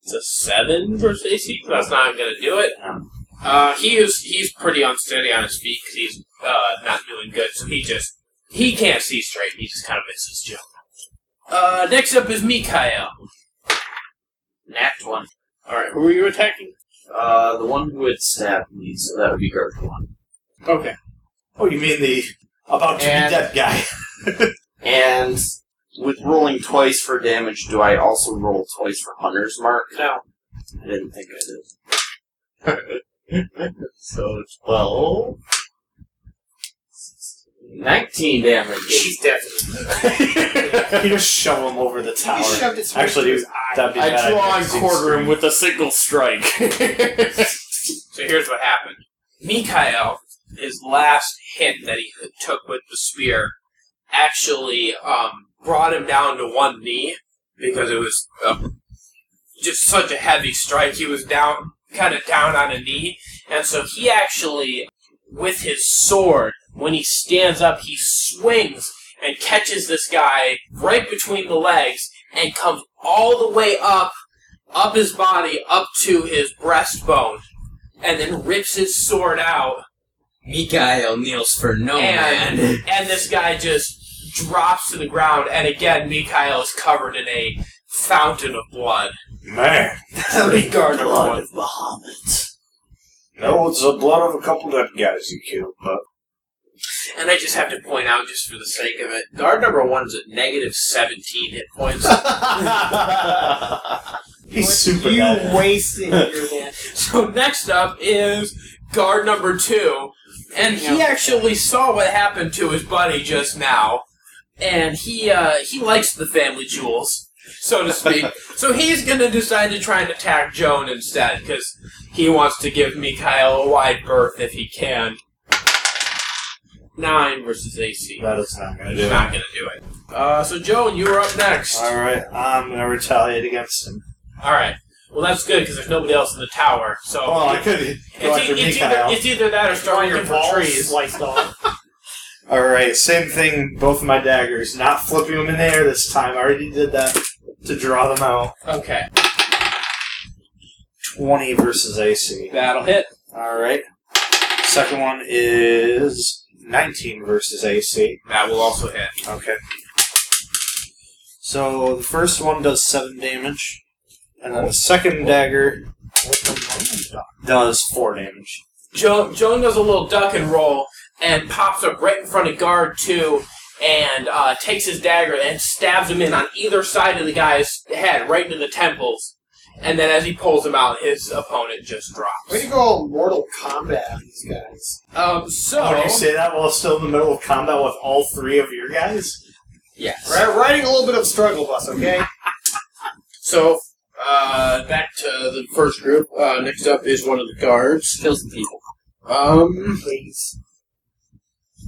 It's a seven versus AC. That's not going to do it. Uh, he is he's pretty unsteady on his feet because he's uh, not doing good. So he just he can't see straight. He just kind of misses Joe. Uh, next up is Mikhail. Nat one. All right, who are you attacking? Uh, the one who had stabbed me, so that would be guard one. Okay. Oh, you mean the about to And- be dead guy? And with rolling twice for damage, do I also roll twice for Hunter's Mark? No. I didn't think I did. so 12. 19 damage. He's definitely. you just shove him over the tower. He shoved it straight Actually, through dude, his eye. that'd be I bad. draw and I've quarter him with a single strike. So here's what happened. Mikhail, his last hit that he took with the spear, actually um, brought him down to one knee because it was uh, just such a heavy strike. He was down, kind of down on a knee, and so he actually, with his sword, when he stands up, he swings and catches this guy right between the legs and comes all the way up, up his body, up to his breastbone and then rips his sword out, Mikhail kneels for no and man. and this guy just drops to the ground, and again Mikhail is covered in a fountain of blood. Man, Three guard number one. of Bahamut. no, it's the blood of a couple dead guys you killed, but And I just have to point out, just for the sake of it, guard number one's at negative seventeen hit points. he's super you dead. wasted your hand. so next up is guard number two, and he actually saw what happened to his buddy just now, and he uh, he likes the family jewels, so to speak. so he's gonna decide to try and attack Joan instead because he wants to give Mikhail a wide berth if he can. Nine versus AC. That is not gonna do He's it. gonna do it. Uh, so Joan, you are up next. All right, I'm gonna retaliate against him. All right. Well, that's good because there's nobody else in the tower. So Oh, I could it's, go after e- it's, either, Mikhail. it's either that or start your balls trees. sliced off. All right, same thing. Both of my daggers, not flipping them in the air this time. I already did that to draw them out. Okay, Twenty versus AC. that'll hit. All right. Second one is nineteen versus AC. That will also hit. Okay. So the first one does seven damage, and then the second dagger does four damage. Jo- Joan does a little duck and roll and pops up right in front of guard two and uh, takes his dagger and stabs him in on either side of the guy's head, right into the temples. And then as he pulls him out, his opponent just drops. Way drops. to go, Mortal Kombat, on these guys. Um, so Oh, you say that while still in the middle of combat with all three of your guys? Yes. We're riding a little bit of struggle bus, okay? So, uh, back to the first group. Uh, next up is one of the guards. Kill some people. Um, Please.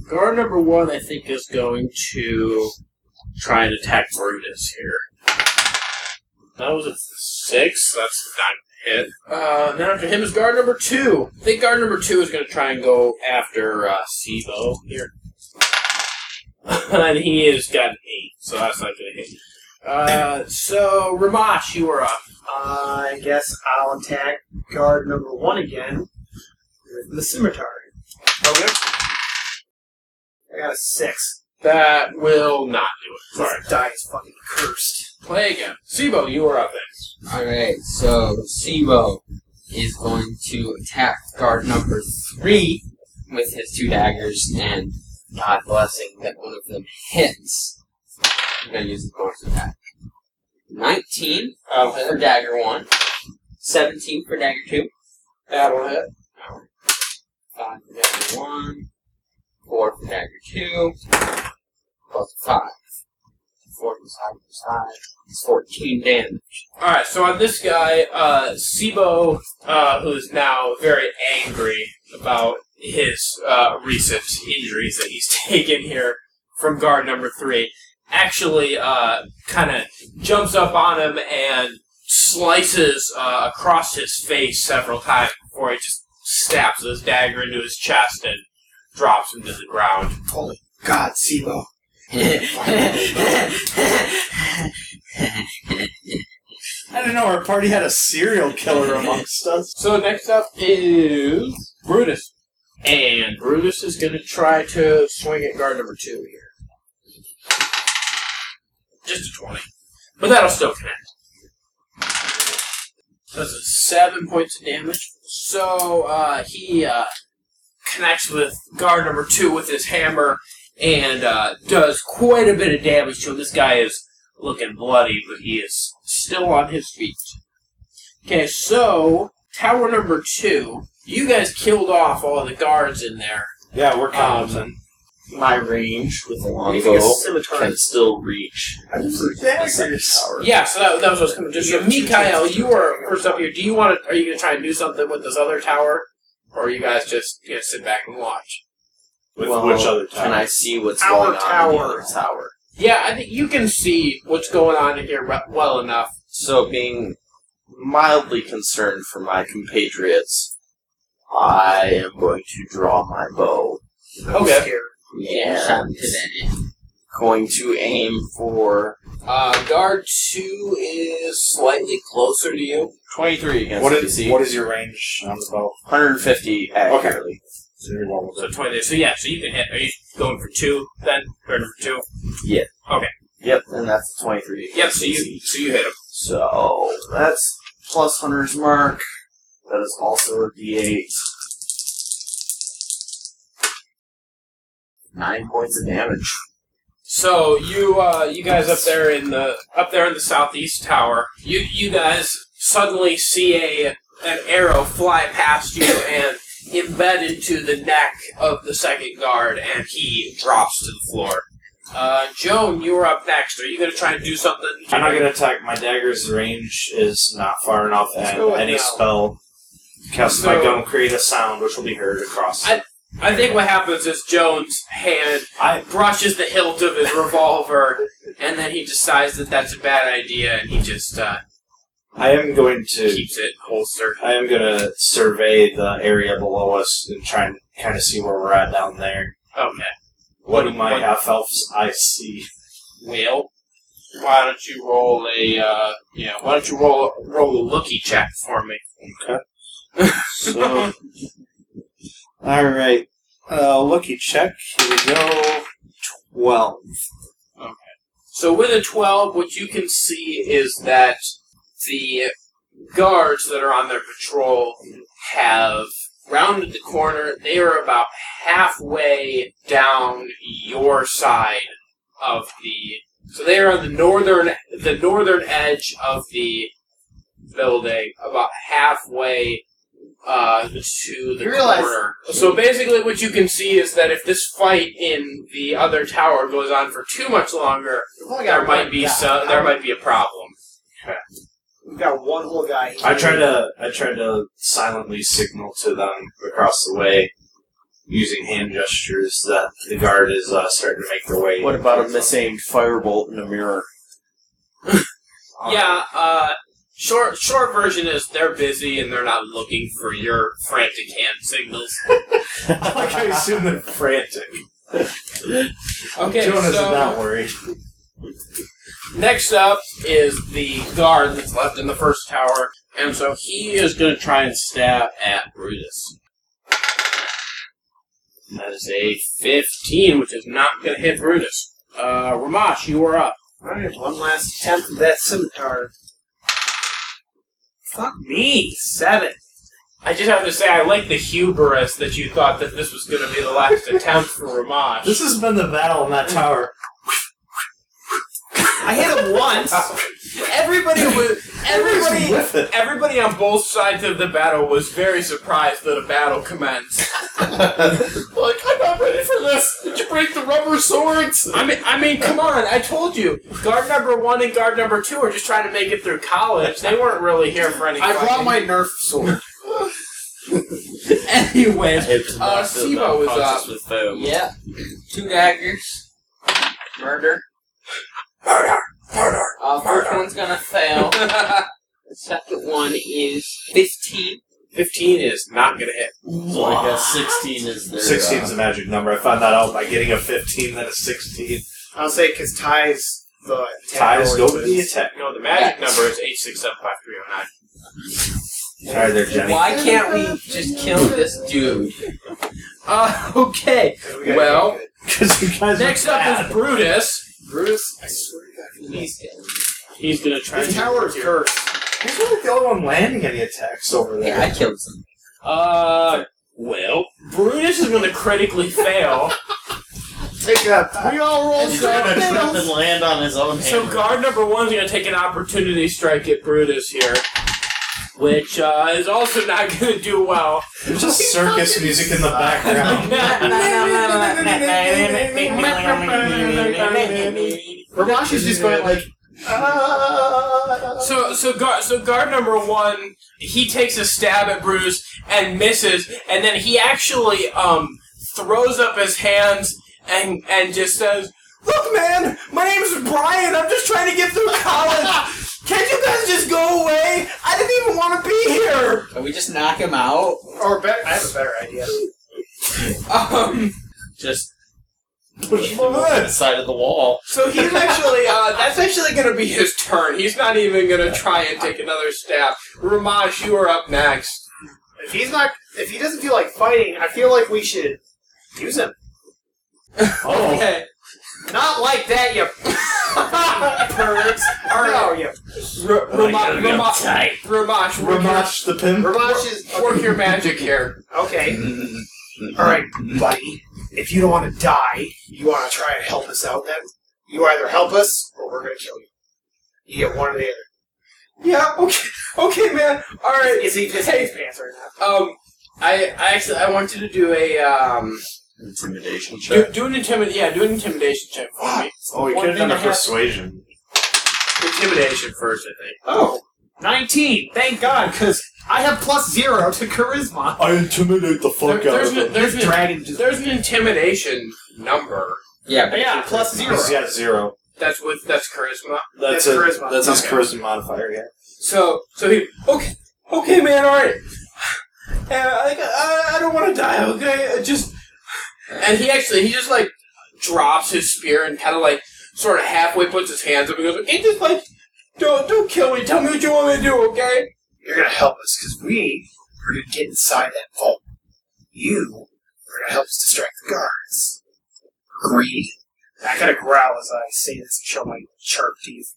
guard number one, I think, is going to try and attack Brutus here. That was a six. That's not a hit. Uh, then after him is guard number two. I think guard number two is going to try and go after uh, Sibo here. and he has got an eight, so that's not going to hit. Uh, so Ramash, you are up. I guess I'll attack guard number one again with the scimitar. Okay. I got a six. That will not do it. Sorry. This die is fucking cursed. Play again. Sibo, you are up next. Alright, so Sibo is going to attack guard number three with his two daggers, and God blessing that one of them hits. I'm gonna use the bonus attack. 19 That'll for dagger one, 17 for dagger two, That'll hit. 5 for dagger one, 4 for dagger two, plus 5. 4 plus 5 plus 5 is 14 damage. Alright, so on this guy, uh, Sibo, uh, who is now very angry about his uh, recent injuries that he's taken here from guard number three, actually uh, kind of jumps up on him and slices uh, across his face several times before he just stabs his dagger into his chest and drops him to the ground. Holy God, Sibo. I didn't know our party had a serial killer amongst us. So next up is Brutus. And Brutus is going to try to swing at guard number two here. Just a 20. But that'll still connect. Does a seven points of damage. So uh, he uh, connects with guard number two with his hammer and uh, does quite a bit of damage to him. This guy is looking bloody, but he is still on his feet. Okay, so tower number two. You guys killed off all the guards in there. Yeah, we're Um, counting. My range with a Anything a longbow scimitar. can still reach I just the. Yeah, so that, that was what I was coming to. So, You have Mikhail, you are attack. first up here. Do you want to? Are you going to try and do something with this other tower, or are you guys just you know sit back and watch? With Well, which other tower? Can I see what's Our going on in the tower. other tower? Yeah, I think you can see what's going on in here re- well enough. So, being mildly concerned for my compatriots, I am going to draw my bow. Okay. Scared. Yeah. Shot into that end. Going to aim for Uh, guard two is slightly closer to you. 23 against What is DC. what is your range on the bow? 150 accurately. So you're well So twenty. So yeah, so you can hit. Are you going for two then? Guard number two. Yeah. Okay. Yep, and that's 23. Yep. So you so you hit him. So that's plus hunter's mark. That is also a D8. Nine points of damage. So you uh, you guys up there in the up there in the southeast tower, you you guys suddenly see a an arrow fly past you and embed into the neck of the second guard, and he drops to the floor. Uh, Joan, you are up next. Are you going to try and do something? I'm not going to attack. My dagger's range is not far enough, and any no. spell cast by So- gun will create a sound which will be heard across. I- I think what happens is Jones' hand I brushes the hilt of his revolver, and then he decides that that's a bad idea, and he just uh, I am going to keeps it holstered. I am going to survey the area below us and try and kind of see where we're at down there. Okay. What do my what- half elves I see? Well, why don't you roll a uh, you know, why don't you roll roll a looky check for me? Okay. So, all right, uh, looky check. Here we go. Twelve. Okay. So with a twelve, what you can see is that the guards that are on their patrol have rounded the corner. They are about halfway down your side of the. So they are on the northern the northern edge of the building, about halfway uh, to the You realize- corner. So basically, what you can see is that if this fight in the other tower goes on for too much longer, there might be so, there might be a problem. We've got one whole guy. I try to I try to silently signal to them across the way using hand gestures that the guard is uh, starting to make their way. What about a misaimed firebolt in a mirror? Yeah, uh, short short version is they're busy and they're not looking for your frantic hand signals. I like how you assume they're frantic. Okay, Jonas so is not worried. next up is the guard that's left in the first tower, and so he is going to try and stab at Brutus. That is a 15, which is not going to hit Brutus. Uh, Ramash, you are up. Alright, one last attempt at that scimitar. Fuck me, seven. I just have to say, I like the hubris that you thought that this was going to be the last attempt for Ramash. This has been the battle in that tower. I hit him once. Everybody was everybody with it. everybody on both sides of the battle was very surprised that a battle commenced. like, I'm not ready for this. Did you break the rubber swords? I mean, I mean, come on! I told you, guard number one and guard number two are just trying to make it through college. They weren't really here for any. I brought my Nerf sword. Anyways, Hit the Uh, box Sibo was up. with foam. Yeah. Two daggers. Murder. Murder! Murder! Uh, first one's gonna fail. The second one is 15. 15 is not gonna hit. So I guess 16 is their. 16 uh, is the magic number. I found that out by getting a 15, then a 16. I'll say because ties the attack Ties go roll to the attack. No, the magic Yeah. number is 8675309. Sorry there, Jenny. Why can't we just kill this dude? Uh, okay. 'cause we Well. Because you guys Next are up bad. is Brutus. Brutus, I swear to God, He's. He's gonna try this to tower is cursed. He's really the only one landing any attacks over there. Yeah, I killed some. Uh, well, Brutus is gonna critically fail. Take a. We all rolled He's gonna gonna trip and land on his own So hammer. guard number one's gonna take an opportunity strike at Brutus here, which uh, is also not gonna do well. There's just circus music in the background. Ramash is just going like. "Ah." So so guard so guard number one he takes a stab at Bruce and misses, and then he actually um throws up his hands and and just says, "Look, man, my name is Brian. I'm just trying to get through college. Can't you guys just go away? I didn't even want to be here." Can we just knock him out? Or be- I have a better idea. Um. Just push him over the side of the wall. So he's actually, uh, that's actually gonna be his turn. He's not even gonna try and take another stab. Ramash, you are up next. If he's not, if he doesn't feel like fighting, I feel like we should use him. Oh, Okay. Not like that, you perverts. No, you. R- Rama- Rama- Ramash, work your- Ramash the pimp. Ramash is work your magic here. okay. All right, buddy. If you don't want to die, you want to try and help us out. Then you either help us or we're gonna kill you. You get one or the other. Yeah, okay, okay, man. All right. Is he pissing Hey. his pants right now? Um, I, I actually, I want you to do a, um, Intimidation check. do an intimid, yeah, do an intimidation check for me. Oh, we One could have thing done a I have- persuasion. Intimidation first, I think. Oh, 19. Thank God, because I have plus zero to charisma. I intimidate the fuck There- out there's of an, him. there's an, Dragon just. there's an intimidation number. Yeah, but Yeah, plus zero. He's got zero. That's with that's charisma. That's, That's a, charisma. That's his Okay. charisma modifier, yeah. So so he okay okay man all right. Uh, I, I, I don't want to die okay I just and he actually he just like drops his spear and kind of like sort of halfway puts his hands up and goes okay just like don't don't kill me tell me what you want me to do okay You're gonna help us because we are gonna get inside that vault. You are gonna help us distract the guards. Agreed. I kind of growl as I say this and show my sharp teeth.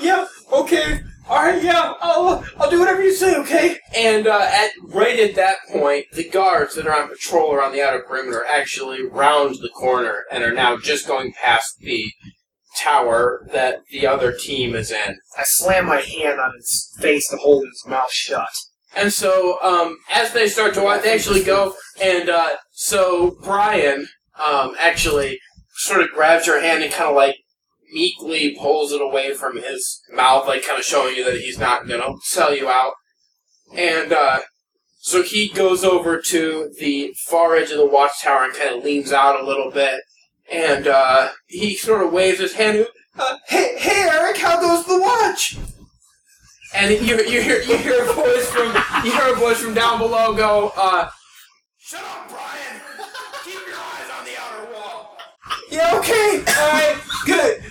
Yeah okay. All right yeah I'll I'll do whatever you say okay? And uh, at right at that point the guards that are on patrol around the outer perimeter actually round the corner and are now just going past the tower that the other team is in. I slam my hand on his face to hold his mouth shut. And so, um, as they start to watch, they actually go, and uh, so Brian um, actually sort of grabs your hand and kind of like meekly pulls it away from his mouth, like kind of showing you that he's not going to sell you out. And uh, so he goes over to the far edge of the watchtower and kind of leans out a little bit, and uh, he sort of waves his hand. Uh, hey, hey, Eric, how goes the watch? And you, you hear you hear a voice from you hear a voice from down below go, uh, "Shut up, Brian. Keep your eyes on the outer wall." Yeah, okay, all right, good,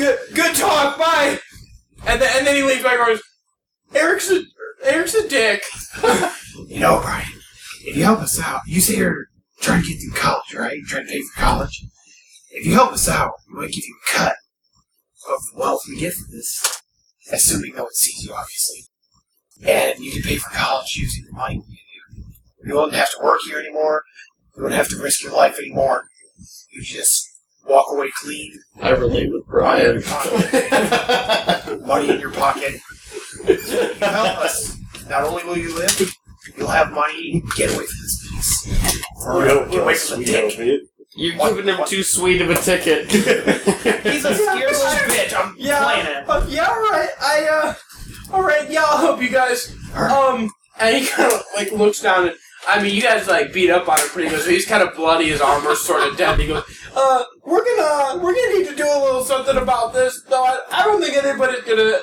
good, good talk. Bye. And then and then he leaves back and goes, "Eric's a Eric's a dick." You know, Brian, if you help us out, you say you're trying to get through college, right? Trying to pay for college. If you help us out, we might give you a cut of the wealth we get from this, assuming no one sees you, obviously. And you can pay for college using the money we give you. You won't have to work here anymore. You won't have to risk your life anymore. You just walk away clean, I relate with Brian. money in your pocket. You help us. Not only will you live, you'll have money. Get away from this place. Or get away from the dick. You've given him too sweet of a ticket. He's a scared little bitch. I'm Yeah, playing it. uh, yeah, all right. I uh, all right. Yeah, I'll help you guys. Um, and he kind of like looks down and I mean, you guys like beat up on him pretty good, so he's kind of bloody. His armor's sort of dead. He goes, "Uh, we're gonna we're gonna need to do a little something about this. Though I, I don't think anybody's gonna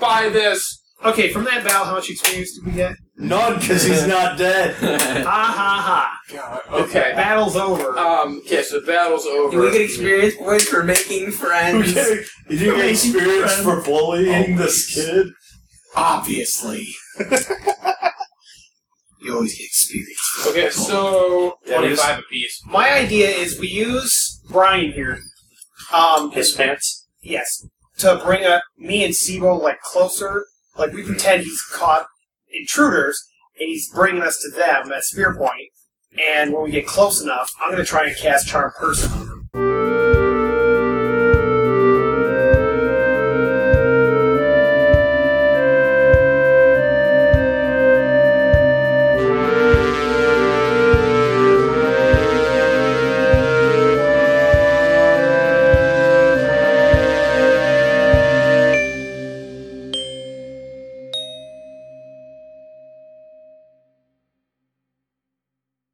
buy this. Okay, from that battle, how much experience did we get? None, because he's not dead. Ha ha ha! God. Okay. Battle's over. Um. Okay. So battle's over. Do we get experience points for making friends? Did you get experience for bullying this kid? Obviously. You always get experience. Okay. So Yeah, twenty apiece. My idea is we use Brian here. Um, His pants. yes, to bring up me and Sibo like closer. Like we pretend he's caught intruders, and he's bringing us to them at spear point. And when we get close enough, I'm going to try and cast Charm Person on him.